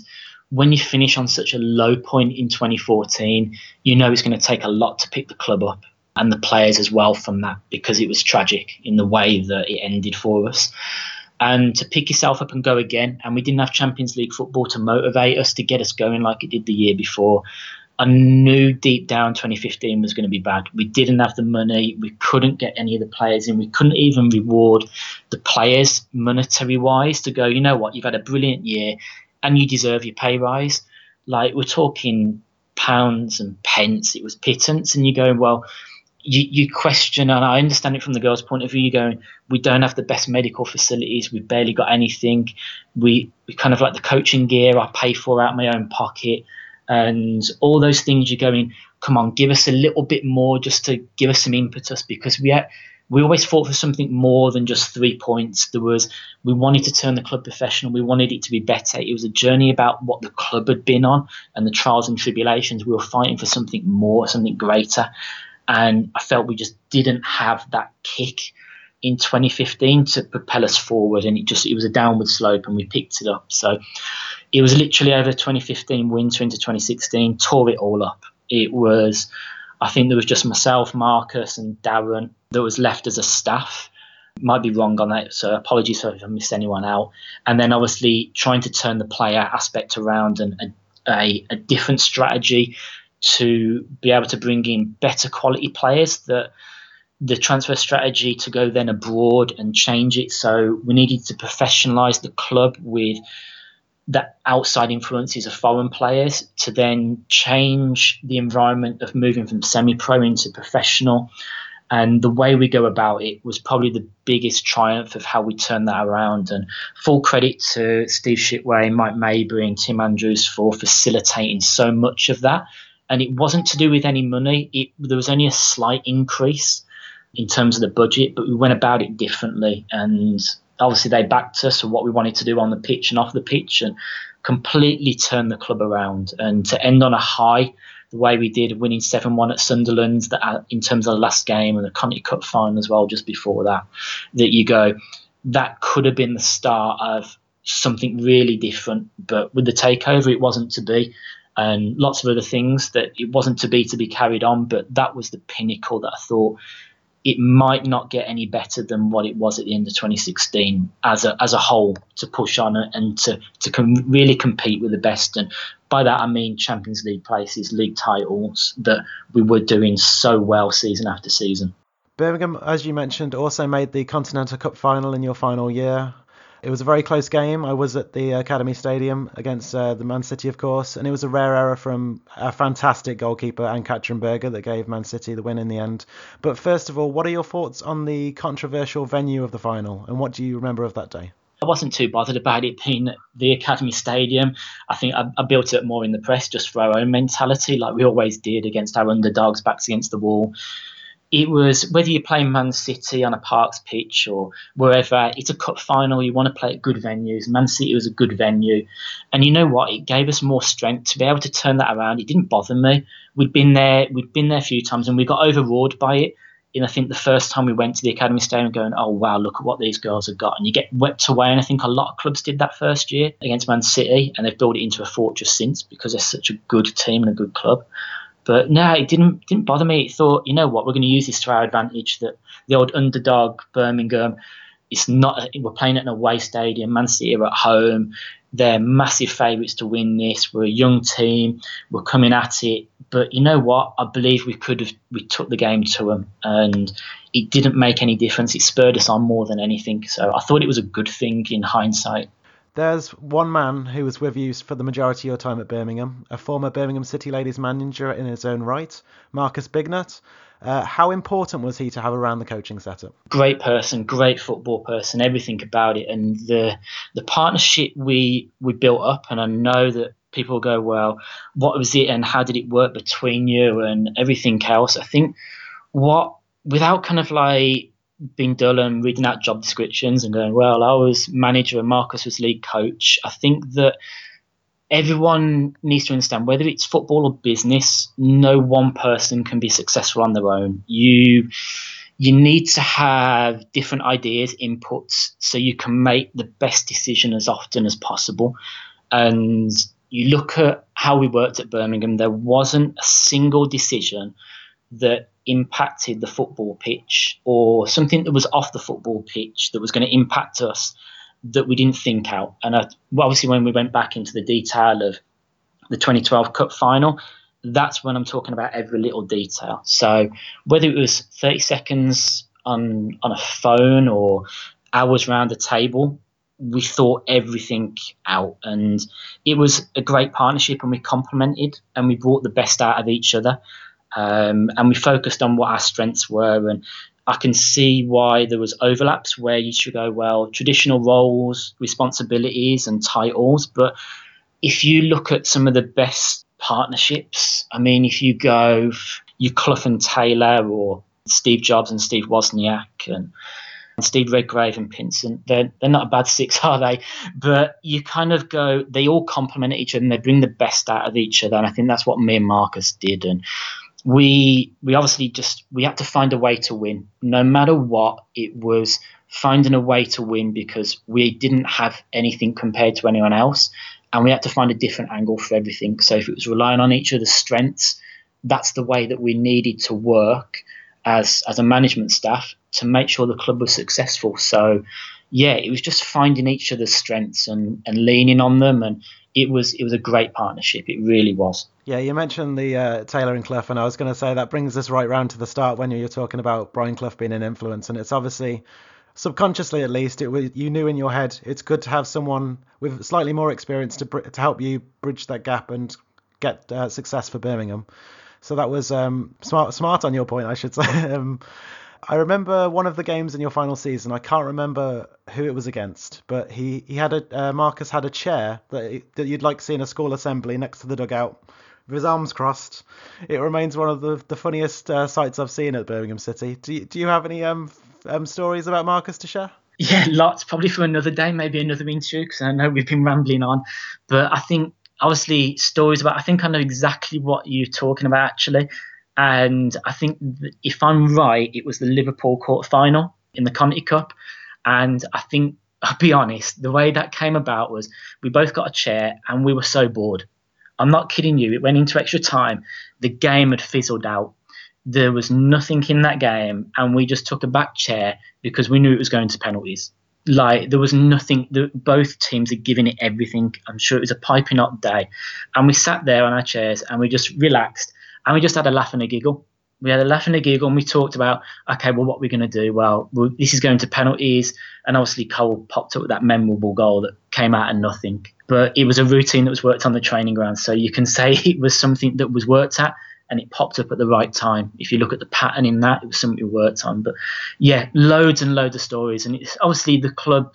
when you finish on such a low point in 2014, you know it's going to take a lot to pick the club up and the players as well from that because it was tragic in the way that it ended for us and to pick yourself up and go again. And we didn't have Champions League football to motivate us to get us going like it did the year before. I knew deep down 2015 was going to be bad. We didn't have the money. We couldn't get any of the players in. We couldn't even reward the players monetary wise to go, you know what, you've had a brilliant year and you deserve your pay rise. Like we're talking pounds and pence. It was pittance. And you're going, well, you, you question, and I understand it from the girls' point of view. You're going, we don't have the best medical facilities. We've barely got anything. We, we kind of like the coaching gear I pay for out my own pocket, and all those things. You're going, come on, give us a little bit more just to give us some impetus because we had, we always fought for something more than just three points. There was we wanted to turn the club professional. We wanted it to be better. It was a journey about what the club had been on and the trials and tribulations. We were fighting for something more, something greater and I felt we just didn't have that kick in 2015 to propel us forward, and it just it was a downward slope, and we picked it up. So it was literally over 2015 winter into 2016, tore it all up. It was, I think there was just myself, Marcus, and Darren that was left as a staff. Might be wrong on that, so apologies if I missed anyone out. And then obviously trying to turn the player aspect around and a, a, a different strategy to be able to bring in better quality players that the transfer strategy to go then abroad and change it. So we needed to professionalize the club with the outside influences of foreign players to then change the environment of moving from semi pro into professional. And the way we go about it was probably the biggest triumph of how we turned that around. And full credit to Steve Shipway, Mike Maybury, and Tim Andrews for facilitating so much of that and it wasn't to do with any money. It, there was only a slight increase in terms of the budget, but we went about it differently. And obviously, they backed us for what we wanted to do on the pitch and off the pitch, and completely turned the club around. And to end on a high, the way we did, winning seven one at Sunderland, that uh, in terms of the last game and the Conti Cup final as well, just before that, that you go, that could have been the start of something really different. But with the takeover, it wasn't to be and lots of other things that it wasn't to be to be carried on, but that was the pinnacle that I thought it might not get any better than what it was at the end of 2016 as a as a whole to push on and to to com- really compete with the best and by that I mean Champions League places, league titles that we were doing so well season after season. Birmingham, as you mentioned, also made the Continental Cup final in your final year. It was a very close game. I was at the Academy Stadium against uh, the Man City, of course, and it was a rare error from a fantastic goalkeeper, Ann-Katrin Berger, that gave Man City the win in the end. But first of all, what are your thoughts on the controversial venue of the final, and what do you remember of that day? I wasn't too bothered about it being the Academy Stadium. I think I, I, built it more in the press just for our own mentality, like we always did against our underdogs, backs against the wall it was whether you're playing Man City on a Parks pitch or wherever, it's a cup final. You want to play at good venues. Man City was a good venue. And you know what? It gave us more strength to be able to turn that around. It didn't bother me. We'd been there, we'd been there a few times and we got overawed by it. And I think the first time we went to the Academy Stadium going, oh wow, look at what these girls have got. And you get wept away. And I think a lot of clubs did that first year against Man City and they've built it into a fortress since because they're such a good team and a good club. But no, it didn't didn't bother me. It thought, you know what, we're going to use this to our advantage. That the old underdog Birmingham, it's not. We're playing at an away stadium. Man City are at home. They're massive favourites to win this. We're a young team. We're coming at it. But you know what? I believe we could have. We took the game to them, and it didn't make any difference. It spurred us on more than anything. So I thought it was a good thing in hindsight. There's one man who was with you for the majority of your time at Birmingham, a former Birmingham City Ladies manager in his own right, Marcus Bignot. Uh, how important was he to have around the coaching setup? Great person, great football person, everything about it, and the the partnership we we built up. And I know that people go, well, what was it, and how did it work between you, and everything else. I think what without kind of like being dull and reading out job descriptions and going, well, I was manager and Marcus was league coach. I think that everyone needs to understand whether it's football or business, no one person can be successful on their own. You you need to have different ideas, inputs, so you can make the best decision as often as possible. And you look at how we worked at Birmingham, there wasn't a single decision that impacted the football pitch or something that was off the football pitch that was going to impact us that we didn't think out. And I, well, obviously, when we went back into the detail of the 2012 Cup final, that's when I'm talking about every little detail. So whether it was 30 seconds on on a phone or hours round a table, we thought everything out, and it was a great partnership, and we complemented and we brought the best out of each other, um, and we focused on what our strengths were, and I can see why there was overlaps where you should go well traditional roles, responsibilities, and titles, but if you look at some of the best partnerships, I mean, if you go you Clough and Taylor or Steve Jobs and Steve Wozniak and Steve Redgrave and Pinsent, they're, they're not a bad six, are they? But you kind of go, they all complement each other and they bring the best out of each other. And I think that's what me and Marcus did. And we we obviously just we had to find a way to win. No matter what, it was finding a way to win because we didn't have anything compared to anyone else. And we had to find a different angle for everything. So if it was relying on each other's strengths, that's the way that we needed to work as as a management staff to make sure the club was successful. So yeah, it was just finding each other's strengths and, and leaning on them and it was it was a great partnership. It really was. Yeah, you mentioned the uh, Taylor and Clough, and I was going to say that brings us right round to the start when you were talking about Brian Clough being an influence, and it's obviously subconsciously at least it was you knew in your head it's good to have someone with slightly more experience to to help you bridge that gap and get uh, success for Birmingham. So that was um, smart smart on your point, I should say. um, I remember one of the games in your final season. I can't remember who it was against, but he, he had a uh, Marcus had a chair that, that you'd like see in a school assembly next to the dugout with his arms crossed. It remains one of the, the funniest uh, sights I've seen at Birmingham City. Do you, do you have any um, um stories about Marcus to share? Yeah, lots. Probably for another day, maybe another interview, because I know we've been rambling on. But I think obviously stories about. I think I know exactly what you're talking about actually, and I think if I'm right, it was the Liverpool quarter final in the Conti Cup, and I think I'll be honest, the way that came about was we both got a chair and we were so bored. I'm not kidding you. It went into extra time. The game had fizzled out. There was nothing in that game, and we just took a back chair because we knew it was going to penalties like there was nothing the, both teams are giving it everything i'm sure it was a piping hot day and we sat there on our chairs and we just relaxed and we just had a laugh and a giggle. We had a laugh and a giggle and we talked about okay well what we're going to do well, this is going to penalties. And obviously cole popped up with that memorable goal that came out of nothing. But it was a routine that was worked on the training ground. So you can say it was something that was worked at and it popped up at the right time. If you look at the pattern in that, it was something we worked on. But yeah, loads and loads of stories, and it's obviously the club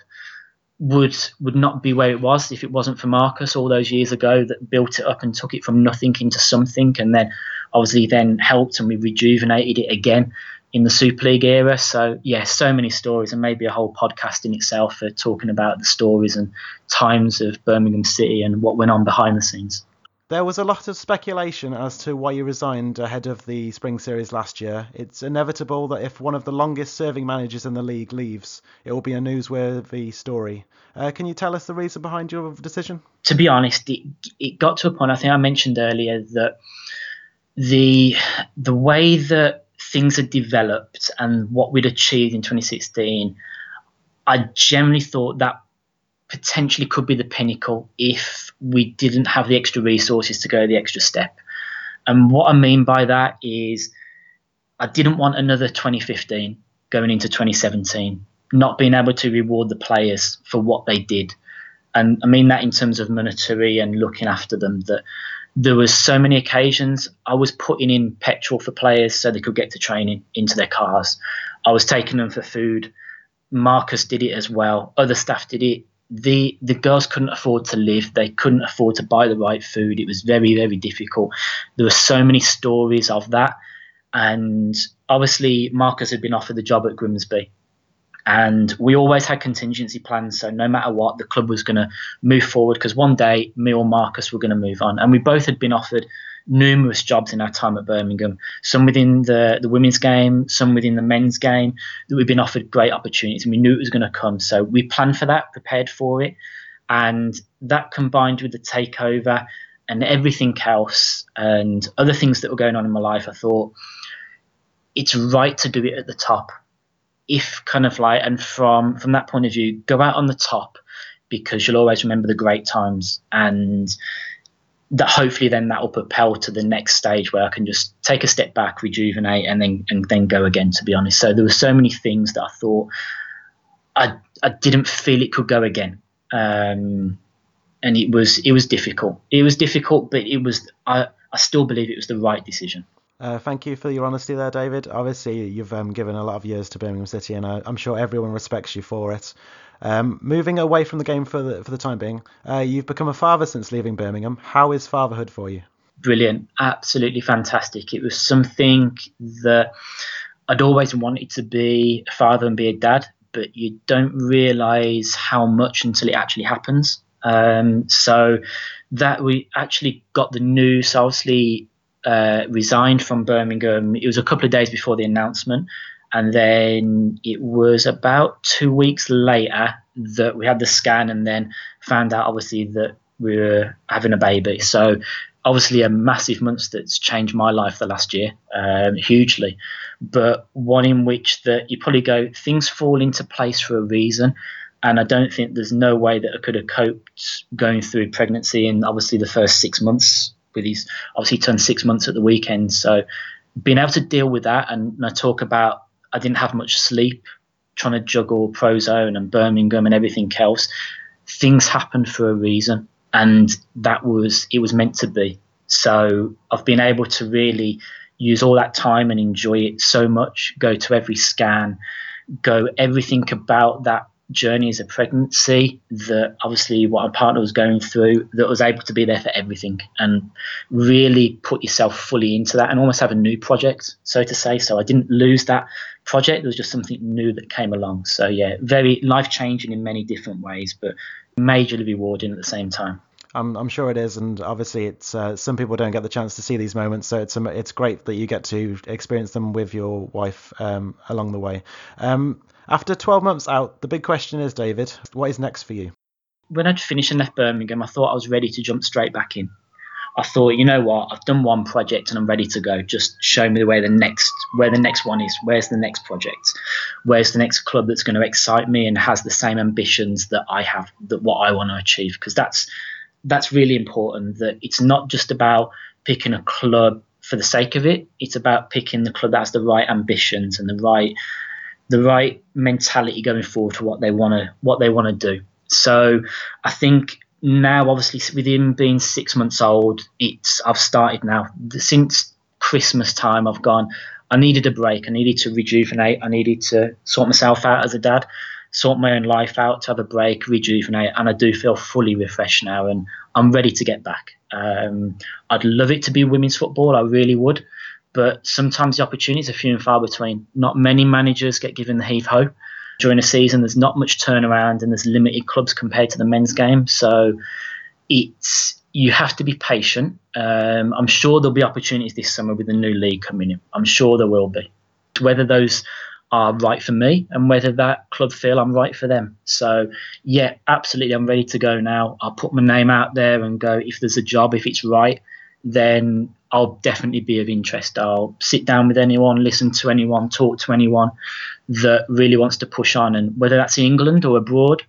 would would not be where it was if it wasn't for Marcus all those years ago that built it up and took it from nothing into something, and then obviously then helped and we rejuvenated it again in the Super League era. So yeah, so many stories, and maybe a whole podcast in itself for talking about the stories and times of Birmingham City and what went on behind the scenes. There was a lot of speculation as to why you resigned ahead of the spring series last year. It's inevitable that if one of the longest serving managers in the league leaves, it will be a newsworthy story. Uh, can you tell us the reason behind your decision? To be honest, it, it got to a point, I think I mentioned earlier, that the the way that things had developed and what we'd achieved in 2016, I generally thought that potentially could be the pinnacle if we didn't have the extra resources to go the extra step. And what I mean by that is I didn't want another 2015 going into 2017, not being able to reward the players for what they did. And I mean that in terms of monetary and looking after them that there was so many occasions I was putting in petrol for players so they could get to training into their cars. I was taking them for food. Marcus did it as well. Other staff did it the the girls couldn't afford to live. They couldn't afford to buy the right food. It was very very difficult. There were so many stories of that, and obviously Marcus had been offered the job at Grimsby, and we always had contingency plans. So no matter what, the club was going to move forward because one day me or Marcus were going to move on, and we both had been offered numerous jobs in our time at Birmingham, some within the, the women's game, some within the men's game, that we've been offered great opportunities and we knew it was going to come. So we planned for that, prepared for it. And that combined with the takeover and everything else and other things that were going on in my life, I thought it's right to do it at the top. If kind of like, and from from that point of view, go out on the top because you'll always remember the great times and that hopefully then that will propel to the next stage where I can just take a step back, rejuvenate, and then and then go again. To be honest, so there were so many things that I thought I I didn't feel it could go again, um, and it was it was difficult. It was difficult, but it was I I still believe it was the right decision. Uh, thank you for your honesty there, David. Obviously, you've um, given a lot of years to Birmingham City, and I, am sure everyone respects you for it. Um, moving away from the game for the for the time being, uh, you've become a father since leaving Birmingham. How is fatherhood for you? Brilliant, absolutely fantastic. It was something that I'd always wanted to be a father and be a dad, but you don't realise how much until it actually happens. Um, so that we actually got the news. Obviously, uh, resigned from Birmingham. It was a couple of days before the announcement, and then it was about two weeks later that we had the scan and then found out obviously that we were having a baby. So obviously a massive month that's changed my life the last year um, hugely, but one in which that you probably go things fall into place for a reason. And I don't think there's no way that I could have coped going through pregnancy and obviously the first six months with his obviously turned six months at the weekend. So being able to deal with that and I talk about I didn't have much sleep trying to juggle Prozone and Birmingham and everything else. Things happened for a reason, and that was it was meant to be. So I've been able to really use all that time and enjoy it so much. Go to every scan, go everything about that journey as a pregnancy that obviously what my partner was going through that was able to be there for everything and really put yourself fully into that and almost have a new project so to say. So i didn't lose that project. There was just something new that came along. So yeah very life changing in many different ways but majorly rewarding at the same time. I'm, I'm sure it is, and obviously it's uh, some people don't get the chance to see these moments, so it's um, it's great that you get to experience them with your wife um, along the way. Um, after 12 months out, the big question is, David, what is next for you? When I'd finished and left Birmingham, I thought I was ready to jump straight back in. I thought, you know what, I've done one project and I'm ready to go. Just show me where the next where the next one is. Where's the next project? Where's the next club that's going to excite me and has the same ambitions that I have, that what I want to achieve? Because that's that's really important. That it's not just about picking a club for the sake of it. It's about picking the club that has the right ambitions and the right the right mentality going forward to what they want to what they want to do. So I think now, obviously, with him being six months old, it's I've started now since Christmas time. I've gone. I needed a break. I needed to rejuvenate. I needed to sort myself out as a dad, sort my own life out, to have a break, rejuvenate, and I do feel fully refreshed now, and I'm ready to get back. Um, I'd love it to be women's football. I really would but sometimes the opportunities are few and far between. Not many managers get given the heave ho during a season. There's not much turnaround, and there's limited clubs compared to the men's game. So it's you have to be patient. Um, I'm sure there'll be opportunities this summer with the new league coming in. I'm sure there will be. Whether those are right for me and whether that club feel I'm right for them. So yeah, absolutely, I'm ready to go now. I'll put my name out there and go if there's a job, if it's right, then I'll definitely be of interest. I'll sit down with anyone, listen to anyone, talk to anyone that really wants to push on. And whether that's in England or abroad,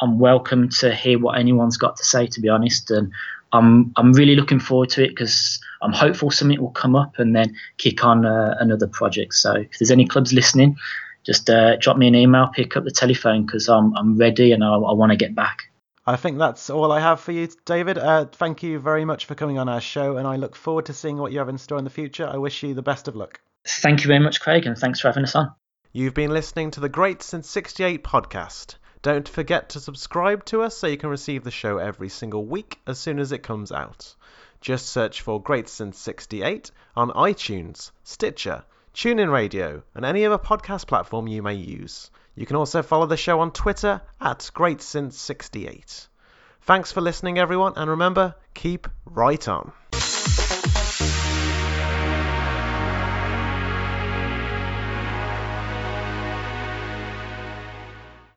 I'm welcome to hear what anyone's got to say, to be honest. And I'm, I'm really looking forward to it because I'm hopeful something will come up and then kick on uh, another project. So if there's any clubs listening, just uh, drop me an email, pick up the telephone because I'm, I'm ready and I, I want to get back. I think that's all I have for you, David. Uh, thank you very much for coming on our show, and I look forward to seeing what you have in store in the future. I wish you the best of luck. Thank you very much, Craig, and thanks for having us on. You've been listening to the Great Since 68 podcast. Don't forget to subscribe to us so you can receive the show every single week as soon as it comes out. Just search for Great Since 68 on iTunes, Stitcher, TuneIn Radio, and any other podcast platform you may use. You can also follow the show on Twitter at GreatSince68. Thanks for listening, everyone, and remember, keep right on.